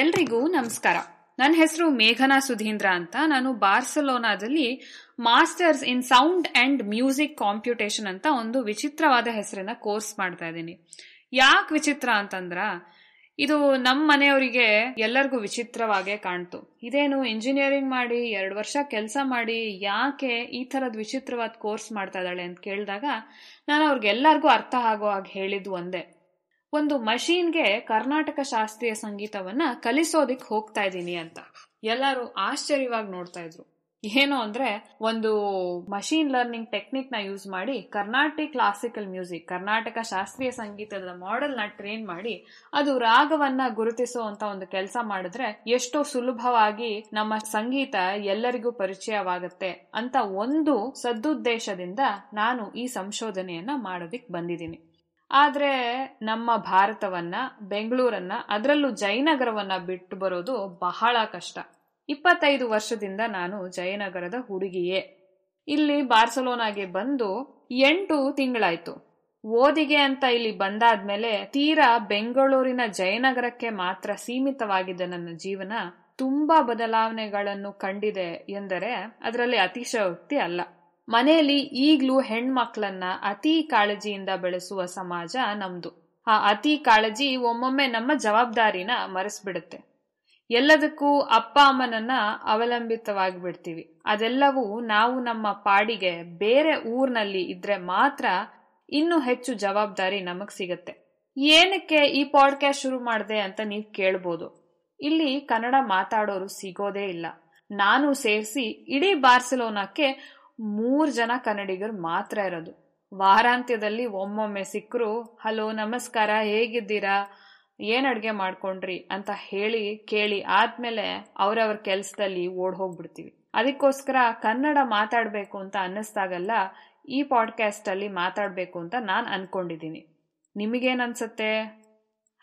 ಎಲ್ರಿಗೂ ನಮಸ್ಕಾರ. ನನ್ನ ಹೆಸರು ಮೇಘನಾ ಸುಧೀಂದ್ರ ಅಂತ. ನಾನು ಬಾರ್ಸಲೋನಾದಲ್ಲಿ masters in sound and music computation ಅಂತ ಒಂದು ವಿಚಿತ್ರವಾದ ಹೆಸರಿನ ಕೋರ್ಸ್ ಮಾಡ್ತಾ ಇದ್ದೀನಿ. ಯಾಕೆ ವಿಚಿತ್ರ ಅಂತಂದ್ರ, ಇದು ನಮ್ಮ ಮನೆಯವರಿಗೆ ಎಲ್ಲರಿಗೂ ವಿಚಿತ್ರವಾಗೇ ಕಾಣ್ತು. ಇದೇನು ಇಂಜಿನಿಯರಿಂಗ್ ಮಾಡಿ, ಎರಡು ವರ್ಷ ಕೆಲಸ ಮಾಡಿ, ಯಾಕೆ ಈ ಥರದ ವಿಚಿತ್ರವಾದ ಕೋರ್ಸ್ ಮಾಡ್ತಾ ಇದ್ದಾಳೆ ಅಂತ ಕೇಳಿದಾಗ, ನಾನು ಅವ್ರಿಗೆಲ್ಲರಿಗೂ ಅರ್ಥ ಆಗೋ ಹಾಗೆ ಹೇಳಿದ್ದು ಒಂದೇ. ಒಂದು ಮಷೀನ್ಗೆ ಕರ್ನಾಟಕ ಶಾಸ್ತ್ರೀಯ ಸಂಗೀತವನ್ನ ಕಲಿಸೋದಿಕ್ ಹೋಗ್ತಾ ಇದ್ದೀನಿ ಅಂತ. ಎಲ್ಲರೂ ಆಶ್ಚರ್ಯವಾಗಿ ನೋಡ್ತಾ ಇದ್ರು. ಏನು ಅಂದ್ರೆ ಒಂದು ಮಷೀನ್ ಲರ್ನಿಂಗ್ ಟೆಕ್ನಿಕ್ನ ಯೂಸ್ ಮಾಡಿ ಕರ್ನಾಟಕ ಕ್ಲಾಸಿಕಲ್ ಮ್ಯೂಸಿಕ್, ಕರ್ನಾಟಕ ಶಾಸ್ತ್ರೀಯ ಸಂಗೀತದ ಮಾಡೆಲ್ನ ಟ್ರೈನ್ ಮಾಡಿ ಅದು ರಾಗವನ್ನ ಗುರುತಿಸುವಂತ ಒಂದು ಕೆಲಸ ಮಾಡಿದ್ರೆ ಎಷ್ಟೋ ಸುಲಭವಾಗಿ ನಮ್ಮ ಸಂಗೀತ ಎಲ್ಲರಿಗೂ ಪರಿಚಯವಾಗುತ್ತೆ ಅಂತ ಒಂದು ಸದುದ್ದೇಶದಿಂದ ನಾನು ಈ ಸಂಶೋಧನೆಯನ್ನ ಮಾಡೋದಿಕ್ ಬಂದಿದ್ದೀನಿ. ಆದ್ರೆ ನಮ್ಮ ಭಾರತವನ್ನ, ಬೆಂಗಳೂರನ್ನ, ಅದರಲ್ಲೂ ಜಯನಗರವನ್ನ ಬಿಟ್ಟು ಬರೋದು ಬಹಳ ಕಷ್ಟ. ಇಪ್ಪತ್ತೈದು ವರ್ಷದಿಂದ ನಾನು ಜಯನಗರದ ಹುಡುಗಿಯೇ. ಇಲ್ಲಿ ಬಾರ್ಸಲೋನಾಗೆ ಬಂದು ಎಂಟು ತಿಂಗಳಾಯ್ತು. ಓದಿಗೆ ಅಂತ ಇಲ್ಲಿ ಬಂದಾದ್ಮೇಲೆ ತೀರಾ ಬೆಂಗಳೂರಿನ ಜಯನಗರಕ್ಕೆ ಮಾತ್ರ ಸೀಮಿತವಾಗಿದ್ದ ನನ್ನ ಜೀವನ. ತುಂಬಾ ಬದಲಾವಣೆಗಳನ್ನು ಕಂಡಿದೆ ಎಂದರೆ ಅದರಲ್ಲಿ ಅತಿಶಯೋಕ್ತಿ ಅಲ್ಲ. ಮನೆಯಲ್ಲಿ ಈಗ್ಲೂ ಹೆಣ್ಮಕ್ಳನ್ನ ಅತಿ ಕಾಳಜಿಯಿಂದ ಬೆಳೆಸುವ ಸಮಾಜ ನಮ್ದು. ಆ ಅತಿ ಕಾಳಜಿ ಒಮ್ಮೊಮ್ಮೆ ನಮ್ಮ ಜವಾಬ್ದಾರಿನ ಮರೆಸ್ಬಿಡುತ್ತೆ. ಎಲ್ಲದಕ್ಕೂ ಅಪ್ಪ ಅಮ್ಮನನ್ನ ಅವಲಂಬಿತವಾಗಿ ಬಿಡ್ತೀವಿ. ಅದೆಲ್ಲವೂ ನಾವು ನಮ್ಮ ಪಾಡಿಗೆ ಬೇರೆ ಊರ್ನಲ್ಲಿ ಇದ್ರೆ ಮಾತ್ರ ಇನ್ನೂ ಹೆಚ್ಚು ಜವಾಬ್ದಾರಿ ನಮಗ್ ಸಿಗತ್ತೆ. ಏನಕ್ಕೆ ಈ ಪಾಡ್ಕಾಸ್ಟ್ ಶುರು ಮಾಡಿದೆ ಅಂತ ನೀವು ಕೇಳ್ಬೋದು. ಇಲ್ಲಿ ಕನ್ನಡ ಮಾತಾಡೋರು ಸಿಗೋದೇ ಇಲ್ಲ. ನಾನು ಸೇರಿಸಿ ಇಡೀ ಬಾರ್ಸಲೋನಾಕ್ಕೆ ಮೂರ್ ಜನ ಕನ್ನಡಿಗರು ಮಾತ್ರ ಇರೋದು. ವಾರಾಂತ್ಯದಲ್ಲಿ ಒಮ್ಮೊಮ್ಮೆ ಸಿಕ್ಕರು ಹಲೋ, ನಮಸ್ಕಾರ, ಹೇಗಿದ್ದೀರಾ? ಏನು ಅಡುಗೆ ಮಾಡ್ಕೊಂಡ್ರಿ? ಅಂತ ಹೇಳಿ, ಕೇಳಿ ಆದ್ಮೇಲೆ ಅವರವ್ರ ಕೆಲಸದಲ್ಲಿ ಓಡ್ ಹೋಗ್ಬಿಡ್ತೀವಿ. ಅದಕ್ಕೋಸ್ಕರ ಕನ್ನಡ ಮಾತಾಡಬೇಕು ಅಂತ ಅನ್ನಿಸ್ದಾಗಲ್ಲ ಈ ಪಾಡ್ಕಾಸ್ಟ್ ಅಲ್ಲಿ ಮಾತಾಡ್ಬೇಕು ಅಂತ ನಾನು ಅನ್ಕೊಂಡಿದ್ದೀನಿ ನಿಮಗೇನ್ ಅನ್ಸತ್ತೆ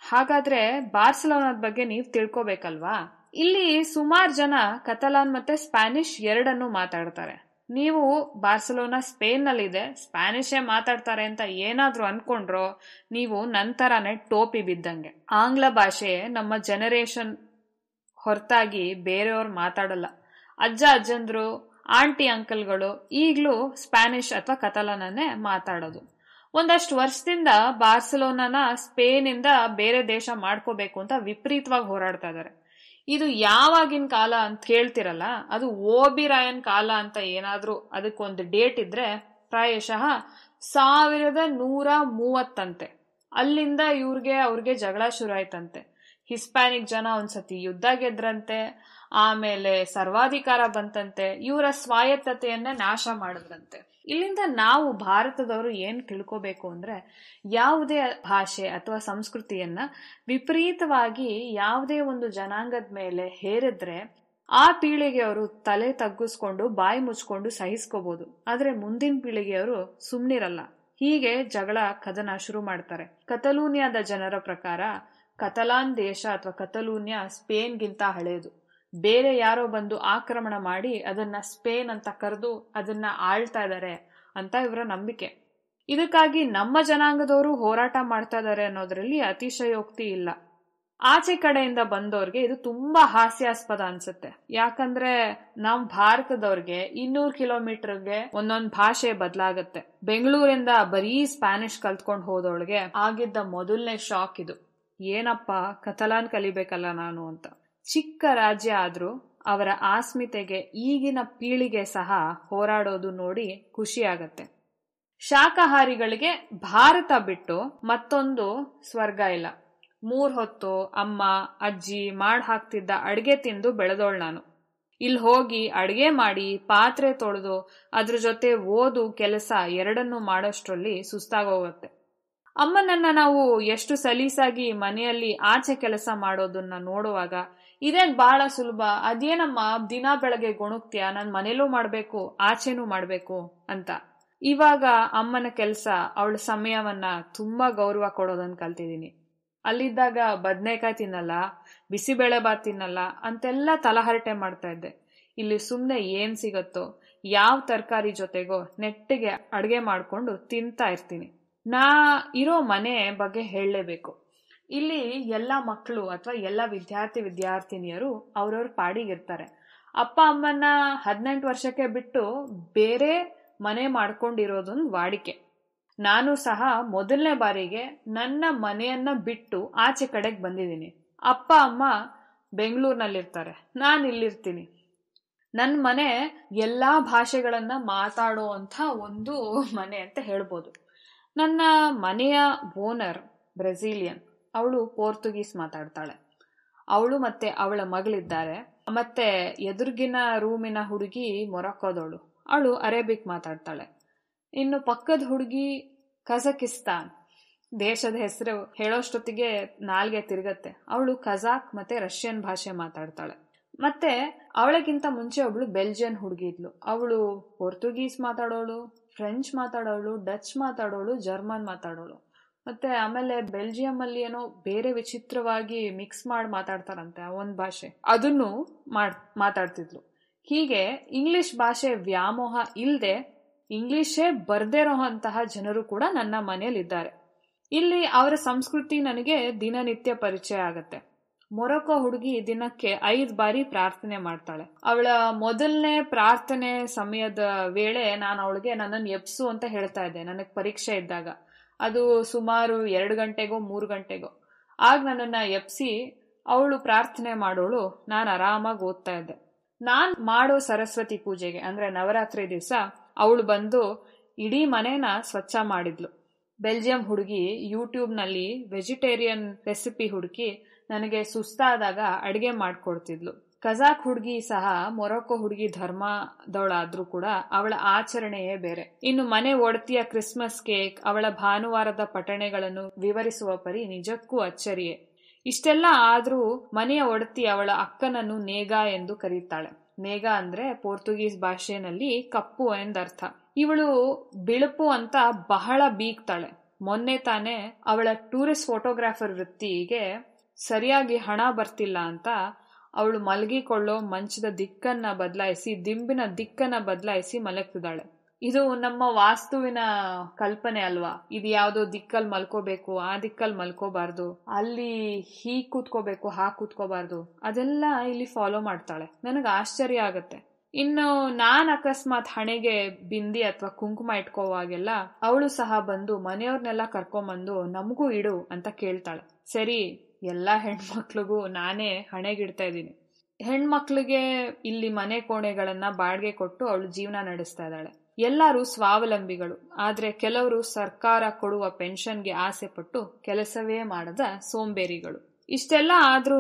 ಹಾಗಾದ್ರೆ ಬಾರ್ಸಲೋನಾದ ಬಗ್ಗೆ ನೀವು ತಿಳ್ಕೊಬೇಕಲ್ವಾ? ಇಲ್ಲಿ ಸುಮಾರು ಜನ ಕತಲಾನ್ ಮತ್ತೆ ಸ್ಪ್ಯಾನಿಷ್ ಎರಡನ್ನೂ ಮಾತಾಡ್ತಾರೆ. ನೀವು ಬಾರ್ಸಲೋನಾ ಸ್ಪೇನ್ ನಲ್ಲಿದೆ ಸ್ಪ್ಯಾನಿಷೇ ಮಾತಾಡ್ತಾರೆ ಅಂತ ಏನಾದರೂ ಅಂದ್ಕೊಂಡ್ರೋ ನೀವು ನಂತರನೇ ಟೋಪಿ ಬಿದ್ದಂಗೆ. ಆಂಗ್ಲ ಭಾಷೆ ನಮ್ಮ ಜನರೇಷನ್ ಹೊರತಾಗಿ ಬೇರೆಯವ್ರು ಮಾತಾಡಲ್ಲ. ಅಜ್ಜ, ಅಜ್ಜಂದ್ರು, ಆಂಟಿ, ಅಂಕಲ್ಗಳು ಈಗಲೂ ಸ್ಪ್ಯಾನಿಷ್ ಅಥವಾ ಕತಲನನ್ನೇ ಮಾತಾಡೋದು. ಒಂದಷ್ಟು ವರ್ಷದಿಂದ ಬಾರ್ಸಲೋನಾನ ಸ್ಪೇನ್ ಇಂದ ಬೇರೆ ದೇಶ ಮಾಡ್ಕೋಬೇಕು ಅಂತ ವಿಪರೀತವಾಗಿ ಹೋರಾಡ್ತಾ ಇದಾರೆ. ಇದು ಯಾವಾಗಿನ ಕಾಲ ಅಂತ ಕೇಳ್ತಿರಲ್ಲ ಅದು ಓಬಿರಾಯನ್ ಕಾಲ ಅಂತ ಏನಾದರೂ ಅದಕ್ಕೊಂದು ಡೇಟ್ ಇದ್ರೆ ಪ್ರಾಯಶಃ ಸಾವಿರದ ನೂರ ಮೂವತ್ತಂತೆ. ಅಲ್ಲಿಂದ ಇವ್ರಿಗೆ, ಅವ್ರಿಗೆ ಜಗಳ ಶುರು ಆಯ್ತಂತೆ ಹಿಸ್ಪ್ಯಾನಿಕ್ ಜನ ಒಂದ್ಸತಿ ಯುದ್ಧ ಗೆದ್ರಂತೆ, ಆಮೇಲೆ ಸರ್ವಾಧಿಕಾರ ಬಂತಂತೆ, ಇವರ ಸ್ವಾಯತ್ತತೆಯನ್ನ ನಾಶ ಮಾಡಿದ್ರಂತೆ. ಇಲ್ಲಿಂದ ನಾವು ಭಾರತದವರು ಏನ್ ತಿಳ್ಕೋಬೇಕು ಅಂದ್ರೆ ಯಾವುದೇ ಭಾಷೆ ಅಥವಾ ಸಂಸ್ಕೃತಿಯನ್ನ ವಿಪರೀತವಾಗಿ ಯಾವುದೇ ಒಂದು ಜನಾಂಗದ ಮೇಲೆ ಹೇರಿದ್ರೆ ಆ ಪೀಳಿಗೆಯವರು ತಲೆ ತಗ್ಗಿಸ್ಕೊಂಡು, ಬಾಯಿ ಮುಚ್ಕೊಂಡು ಸಹಿಸ್ಕೋಬಹುದು ಆದ್ರೆ ಮುಂದಿನ ಪೀಳಿಗೆಯವರು ಸುಮ್ನಿರಲ್ಲ. ಹೀಗೆ ಜಗಳ, ಕದನ ಶುರು ಮಾಡ್ತಾರೆ. ಕತಲೂನಿಯಾದ ಜನರ ಪ್ರಕಾರ ಕತಲಾನ್ ದೇಶ ಅಥವಾ ಕತಲೂನ್ಯ ಸ್ಪೇನ್ಗಿಂತ ಹಳೆಯದು ಬೇರೆ ಯಾರೋ ಬಂದು ಆಕ್ರಮಣ ಮಾಡಿ ಅದನ್ನ ಸ್ಪೇನ್ ಅಂತ ಕರೆದು ಅದನ್ನ ಆಳ್ತಾ ಇದ್ದಾರೆ ಅಂತ ಇವರ ನಂಬಿಕೆ. ಇದಕ್ಕಾಗಿ ನಮ್ಮ ಜನಾಂಗದವರು ಹೋರಾಟ ಮಾಡ್ತಾ ಇದ್ದಾರೆ ಅನ್ನೋದ್ರಲ್ಲಿ ಅತಿಶಯೋಕ್ತಿ ಇಲ್ಲ. ಆಚೆ ಕಡೆಯಿಂದ ಬಂದವ್ರಿಗೆ ಇದು ತುಂಬಾ ಹಾಸ್ಯಾಸ್ಪದ ಅನ್ಸುತ್ತೆ. ಯಾಕಂದ್ರೆ ನಮ್ ಭಾರತದವ್ರಿಗೆ ಇನ್ನೂರು ಕಿಲೋಮೀಟರ್ಗೆ ಒಂದೊಂದ್ ಭಾಷೆ ಬದಲಾಗತ್ತೆ. ಬೆಂಗಳೂರಿಂದ ಬರೀ ಸ್ಪ್ಯಾನಿಷ್ ಕಲ್ತ್ಕೊಂಡು ಹೋದವಳಿಗೆ ಆಗಿದ್ದ ಮೊದಲನೇ ಶಾಕ್ ಇದು. ಏನಪ್ಪ ಕತಲಾನ್ ಕಲಿಬೇಕಲ್ಲ ನಾನು ಅಂತ. ಚಿಕ್ಕ ರಾಜ್ಯ ಆದರೂ ಅವರ ಆಸ್ಮಿತೆಗೆ ಈಗಿನ ಪೀಳಿಗೆ ಸಹ ಹೋರಾಡೋದು ನೋಡಿ ಖುಷಿಯಾಗತ್ತೆ. ಶಾಖಾಹಾರಿಗಳಿಗೆ ಭಾರತ ಬಿಟ್ಟು ಮತ್ತೊಂದು ಸ್ವರ್ಗ ಇಲ್ಲ. ಮೂರ್ ಹೊತ್ತು ಅಮ್ಮ, ಅಜ್ಜಿ ಮಾಡ್ ಹಾಕ್ತಿದ್ದ ಅಡ್ಗೆ ತಿಂದು ಬೆಳೆದೋಳ್ ನಾನು. ಇಲ್ಲಿ ಹೋಗಿ ಅಡ್ಗೆ ಮಾಡಿ ಪಾತ್ರೆ ತೊಳೆದು ಅದ್ರ ಜೊತೆ ಓದು ಕೆಲಸ ಎರಡನ್ನೂ ಮಾಡೋಷ್ಟ್ರಲ್ಲಿ ಸುಸ್ತಾಗೋಗತ್ತೆ. ಅಮ್ಮನನ್ನ ನಾವು ಎಷ್ಟು ಸಲೀಸಾಗಿ ಮನೆಯಲ್ಲಿ ಆಚೆ ಕೆಲಸ ಮಾಡೋದನ್ನ ನೋಡುವಾಗ ಇದೇನ್ ಬಹಳ ಸುಲಭ. ಅದೇನಮ್ಮ ದಿನ ಬೆಳಗ್ಗೆ ಗುಣಕ್ತಿಯ, ನನ್ ಮನೇಲೂ ಮಾಡ್ಬೇಕು, ಆಚೆನೂ ಮಾಡ್ಬೇಕು ಅಂತ. ಇವಾಗ ಅಮ್ಮನ ಕೆಲಸ, ಅವಳ ಸಮಯವನ್ನ ತುಂಬಾ ಗೌರವ ಕೊಡೋದನ್ನ ಕಲ್ತಿದ್ದೀನಿ ಅಲ್ಲಿದ್ದಾಗ ಬದ್ನೆಕಾಯಿ ತಿನ್ನಲ್ಲ, ಬಿಸಿಬೇಳೆ ಬಾತ್ ತಿನ್ನಲ್ಲ, ಅಂತೆಲ್ಲ ತಲಹರಟೆ ಮಾಡ್ತಾ ಇದ್ದೆ. ಇಲ್ಲಿ ಸುಮ್ನೆ ಏನ್ ಸಿಗತ್ತೋ, ಯಾವ ತರಕಾರಿ ಜೊತೆಗೋ ನೆಟ್ಟಿಗೆ ಅಡ್ಗೆ ಮಾಡ್ಕೊಂಡು ತಿಂತಾ ಇರ್ತೀನಿ. ನಾ ಇರೋ ಮನೆ ಬಗ್ಗೆ ಹೇಳಲೇಬೇಕು. ಇಲ್ಲಿ ಎಲ್ಲ ಮಕ್ಕಳು ಅಥವಾ ಎಲ್ಲ ವಿದ್ಯಾರ್ಥಿ ವಿದ್ಯಾರ್ಥಿನಿಯರು ಅವ್ರವ್ರ ಪಾಡಿಗಿರ್ತಾರೆ ಅಪ್ಪ ಅಮ್ಮನ ಹದಿನೆಂಟು ವರ್ಷಕ್ಕೆ ಬಿಟ್ಟು ಬೇರೆ ಮನೆ ಮಾಡ್ಕೊಂಡಿರೋದೊಂದು ವಾಡಿಕೆ. ನಾನು ಸಹ ಮೊದಲನೇ ಬಾರಿಗೆ ನನ್ನ ಮನೆಯನ್ನ ಬಿಟ್ಟು ಆಚೆ ಕಡೆಗೆ ಬಂದಿದ್ದೀನಿ. ಅಪ್ಪ, ಅಮ್ಮ ಬೆಂಗಳೂರಿನಲ್ಲಿರ್ತಾರೆ. ನಾನು ಇಲ್ಲಿರ್ತೀನಿ. ನನ್ನ ಮನೆ ಎಲ್ಲಾ ಭಾಷೆಗಳನ್ನ ಮಾತಾಡುವಂಥ ಒಂದು ಮನೆ ಅಂತ ಹೇಳ್ಬೋದು. ನನ್ನ ಮನೆಯ ಓನರ್ ಬ್ರೆಸಿಲಿಯನ್ ಅವಳು ಪೋರ್ತುಗೀಸ್ ಮಾತಾಡ್ತಾಳೆ. ಅವಳು ಮತ್ತೆ ಅವಳ ಮಗಳಿದ್ದಾರೆ. ಮತ್ತೆ ಎದುರುಗಿನ ರೂಮಿನ ಹುಡುಗಿ ಮೊರಕ್ಕೋದವಳು. ಅವಳು ಅರೇಬಿಕ್ ಮಾತಾಡ್ತಾಳೆ. ಇನ್ನು ಪಕ್ಕದ ಹುಡುಗಿ ಕಜಕಿಸ್ತಾನ್. ದೇಶದ ಹೆಸರು ಹೇಳೋಷ್ಟೊತ್ತಿಗೆ ನಾಲ್ಗೆ ತಿರುಗತ್ತೆ. ಅವಳು ಕಜಾಕ್ ಮತ್ತೆ ರಷ್ಯನ್ ಭಾಷೆ ಮಾತಾಡ್ತಾಳೆ. ಮತ್ತೆ ಅವಳಗಿಂತ ಮುಂಚೆ ಒಬ್ಳು ಬೆಲ್ಜಿಯನ್ ಹುಡುಗಿ ಇದ್ಲು. ಅವಳು ಪೋರ್ಚುಗೀಸ್ ಮಾತಾಡೋಳು, ಫ್ರೆಂಚ್ ಮಾತಾಡೋಳು, ಡಚ್ ಮಾತಾಡೋಳು, ಜರ್ಮನ್ ಮಾತಾಡೋಳು. ಮತ್ತೆ ಆಮೇಲೆ ಬೆಲ್ಜಿಯಂ ಅಲ್ಲಿ ಏನೋ ಬೇರೆ ವಿಚಿತ್ರವಾಗಿ ಮಿಕ್ಸ್ ಮಾಡಿ ಮಾತಾಡ್ತಾರಂತೆ ಆ ಒಂದು ಭಾಷೆ. ಅದನ್ನು ಮಾತಾಡ್ತಿದ್ಲು. ಹೀಗೆ ಇಂಗ್ಲಿಷ್ ಭಾಷೆ ವ್ಯಾಮೋಹ ಇಲ್ಲದೆ ಇಂಗ್ಲಿಷೇ ಬರ್ದೇ ಇರೋಂತಹ ಜನರು ಕೂಡ ನನ್ನ ಮನೆಯಲ್ಲಿದ್ದಾರೆ. ಇಲ್ಲಿ ಅವರ ಸಂಸ್ಕೃತಿ ನನಗೆ ದಿನನಿತ್ಯ ಪರಿಚಯ ಆಗತ್ತೆ. ಮೊರೊಕೊ ಹುಡುಗಿ ದಿನಕ್ಕೆ ಐದು ಬಾರಿ ಪ್ರಾರ್ಥನೆ ಮಾಡ್ತಾಳೆ. ಅವಳ ಮೊದಲನೇ ಪ್ರಾರ್ಥನೆ ಸಮಯದ ವೇಳೆ ನಾನು ಅವಳಿಗೆ ನನ್ನನ್ನು ಎಪ್ಸು ಅಂತ ಹೇಳ್ತಾ ಇದ್ದೆ. ನನಗೆ ಪರೀಕ್ಷೆ ಇದ್ದಾಗ. ಅದು ಸುಮಾರು ಎರಡು ಗಂಟೆಗೋ, ಮೂರು ಗಂಟೆಗೋ. ಆಗ ನನ್ನನ್ನ ಎಪ್ಸಿ, ಅವಳು ಪ್ರಾರ್ಥನೆ ಮಾಡೋಳು, ನಾನು ಆರಾಮಾಗಿ ಓದ್ತಾ ಇದ್ದೆ. ನಾನು ಮಾಡೋ ಸರಸ್ವತಿ ಪೂಜೆಗೆ, ಅಂದ್ರೆ ನವರಾತ್ರಿ ದಿವಸ, ಅವಳು ಬಂದು ಇಡೀ ಮನೇನ ಸ್ವಚ್ಛ ಮಾಡಿದ್ಲು. ಬೆಲ್ಜಿಯಂ ಹುಡುಗಿ ಯೂಟ್ಯೂಬ್ನಲ್ಲಿ ವೆಜಿಟೇರಿಯನ್ ರೆಸಿಪಿ ಹುಡುಕಿ, ನನಗೆ ಸುಸ್ತಾದಾಗ ಅಡುಗೆ ಮಾಡ್ಕೊಡ್ತಿದ್ಲು. ಕಜಾಕ್ ಹುಡುಗಿ ಸಹ ಮೊರೊಕೊ ಹುಡುಗಿ ಧರ್ಮದವಳಾದ್ರೂ ಕೂಡ ಅವಳ ಆಚರಣೆಯೇ ಬೇರೆ. ಇನ್ನು ಮನೆ ಒಡತಿಯ ಕ್ರಿಸ್ಮಸ್ ಕೇಕ್, ಅವಳ ಭಾನುವಾರದ ಪಠಣೆಗಳನ್ನು ವಿವರಿಸುವ ಪರಿ ನಿಜಕ್ಕೂ ಅಚ್ಚರಿಯೇ. ಇಷ್ಟೆಲ್ಲ ಆದ್ರೂ ಮನೆಯ ಒಡತಿ ಅವಳ ಅಕ್ಕನನ್ನು ನೇಗಾ ಎಂದು ಕರೀತಾಳೆ. ನೇಗಾ ಅಂದ್ರೆ ಪೋರ್ಚುಗೀಸ್ ಭಾಷೆನಲ್ಲಿ ಕಪ್ಪು ಎಂದರ್ಥ. ಇವಳು ಬಿಳುಪು ಅಂತ ಬಹಳ ಬೀಗ್ತಾಳೆ. ಮೊನ್ನೆ ತಾನೇ ಅವಳ ಟೂರಿಸ್ಟ್ ಫೋಟೋಗ್ರಾಫರ್ ವೃತ್ತಿಗೆ ಸರಿಯಾಗಿ ಹಣ ಬರ್ತಿಲ್ಲ ಅಂತ ಅವಳು ಮಲಗಿಕೊಳ್ಳೋ ಮಂಚದ ದಿಕ್ಕನ್ನ ಬದಲಾಯಿಸಿ, ದಿಂಬಿನ ದಿಕ್ಕನ್ನ ಬದಲಾಯಿಸಿ ಮಲಗ್ತಿದ್ದಾಳೆ. ಇದು ನಮ್ಮ ವಾಸ್ತುವಿನ ಕಲ್ಪನೆ ಅಲ್ವಾ? ಇದು ಯಾವ್ದೋ ದಿಕ್ಕಲ್ಲಿ ಮಲ್ಕೋಬೇಕು, ಆ ದಿಕ್ಕಲ್ಲಿ ಮಲ್ಕೋಬಾರ್ದು, ಅಲ್ಲಿ ಹೀ ಕೂತ್ಕೋಬೇಕು, ಹಾ ಕೂತ್ಕೋಬಾರ್ದು, ಅದೆಲ್ಲ ಇಲ್ಲಿ ಫಾಲೋ ಮಾಡ್ತಾಳೆ. ನನಗೆ ಆಶ್ಚರ್ಯ ಆಗತ್ತೆ. ಇನ್ನು ನಾನ್ ಅಕಸ್ಮಾತ್ ಹಣೆಗೆ ಬಿಂದಿ ಅಥವಾ ಕುಂಕುಮ ಇಟ್ಕೋವಾಗೆಲ್ಲ ಅವಳು ಸಹ ಬಂದು ಮನೆಯವ್ರನ್ನೆಲ್ಲ ಕರ್ಕೊಂಬಂದು, ನಮಗೂ ಇಡು ಅಂತ ಕೇಳ್ತಾಳೆ. ಸರಿ ಎಲ್ಲಾ ಹೆಣ್ಮಕ್ಳಿಗೂ ನಾನೇ ಹಣೆಗಿಡ್ತಾ ಇದ್ದೀನಿ. ಹೆಣ್ಮಕ್ಳಿಗೆ ಇಲ್ಲಿ ಮನೆ ಕೋಣೆಗಳನ್ನ ಬಾಡಿಗೆ ಕೊಟ್ಟು ಅವಳು ಜೀವನ ನಡೆಸ್ತಾ ಇದ್ದಾಳೆ. ಎಲ್ಲರೂ ಸ್ವಾವಲಂಬಿಗಳು. ಆದರೆ ಕೆಲವರು ಸರ್ಕಾರ ಕೊಡುವ ಪೆನ್ಷನ್ಗೆ ಆಸೆ ಪಟ್ಟು ಕೆಲಸವೇ ಮಾಡದ ಸೋಂಬೇರಿಗಳು. ಇಷ್ಟೆಲ್ಲ ಆದ್ರೂ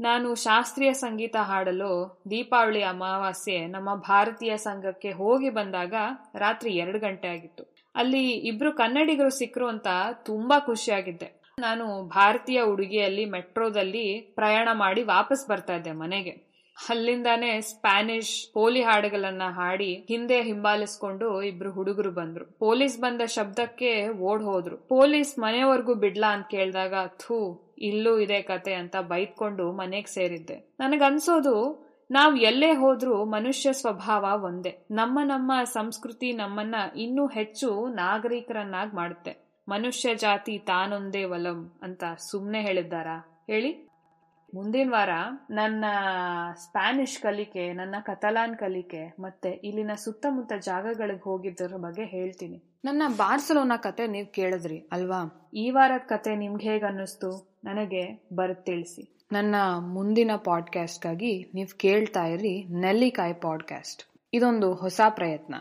ನಾನು ಶಾಸ್ತ್ರೀಯ ಸಂಗೀತ ಹಾಡಲು ದೀಪಾವಳಿ ಅಮಾವಾಸ್ಯೆ ನಮ್ಮ ಭಾರತೀಯ ಸಂಘಕ್ಕೆ ಹೋಗಿ ಬಂದಾಗ ರಾತ್ರಿ ಎರಡು ಗಂಟೆ ಆಗಿತ್ತು. ಅಲ್ಲಿ ಇಬ್ರು ಕನ್ನಡಿಗರು ಸಿಕ್ಕರು ಅಂತ ತುಂಬಾ ಖುಷಿಯಾಗಿದ್ದೆ. ನಾನು ಭಾರತೀಯ ಉಡುಗೆಯಲ್ಲಿ, ಮೆಟ್ರೋದಲ್ಲಿ ಪ್ರಯಾಣ ಮಾಡಿ ವಾಪಸ್ ಬರ್ತಾ ಇದ್ದೆ ಮನೆಗೆ. ಅಲ್ಲಿಂದಾನೇ ಸ್ಪ್ಯಾನಿಷ್ ಪೋಲಿ ಹಾಡುಗಳನ್ನ ಹಾಡಿ ಹಿಂದೆ ಹಿಂಬಾಲಿಸ್ಕೊಂಡು ಇಬ್ರು ಹುಡುಗರು ಬಂದ್ರು. ಪೊಲೀಸ್ ಬಂದ ಶಬ್ದಕ್ಕೆ ಓಡ್ ಹೋದ್ರು. ಪೊಲೀಸ್ ಮನೆವರೆಗೂ ಬಿಡ್ಲಾ ಅಂತ ಕೇಳಿದಾಗ, ಥೂ, ಇಲ್ಲೂ ಇದೆ ಕತೆ ಅಂತ ಬೈದ್ಕೊಂಡು ಮನೆಗ್ ಸೇರಿದ್ದೆ. ನನಗನ್ಸೋದು, ನಾವ್ ಎಲ್ಲೇ ಹೋದ್ರೂ ಮನುಷ್ಯ ಸ್ವಭಾವ ಒಂದೇ. ನಮ್ಮ ನಮ್ಮ ಸಂಸ್ಕೃತಿ ನಮ್ಮನ್ನ ಇನ್ನೂ ಹೆಚ್ಚು ನಾಗರಿಕರನ್ನಾಗಿ ಮಾಡುತ್ತೆ. ಮನುಷ್ಯ ಜಾತಿ ತಾನೊಂದೇ ವಲಂ ಅಂತ ಸುಮ್ಮನೆ ಹೇಳಿದ್ದಾರಾ? ಹೇಳಿ. ಮುಂದಿನ ವಾರ ನನ್ನ ಸ್ಪ್ಯಾನಿಷ್ ಕಲಿಕೆ, ನನ್ನ ಕತಲಾನ್ ಕಲಿಕೆ ಮತ್ತೆ ಇಲ್ಲಿನ ಸುತ್ತಮುತ್ತ ಜಾಗಗಳಿಗೆ ಹೋಗಿದ್ದರ ಬಗ್ಗೆ ಹೇಳ್ತೀನಿ. ನನ್ನ ಬಾರ್ಸಲೋನಾ ಕತೆ ನೀವು ಕೇಳಿದ್ರಿ ಅಲ್ವಾ? ಈ ವಾರದ ಕತೆ ನಿಮ್ಗೆ ಹೇಗೆ ಅನ್ನಿಸ್ತು? ನನಗೆ ಬರೆದು ತಿಳಿಸಿ. ನನ್ನ ಮುಂದಿನ ಪಾಡ್ಕಾಸ್ಟ್ಗಾಗಿ ನೀವು ಕೇಳ್ತಾ ಇರಿ ನೆಲ್ಲಿಕಾಯಿ ಪಾಡ್ಕಾಸ್ಟ್ ಇದೊಂದು ಹೊಸ ಪ್ರಯತ್ನ.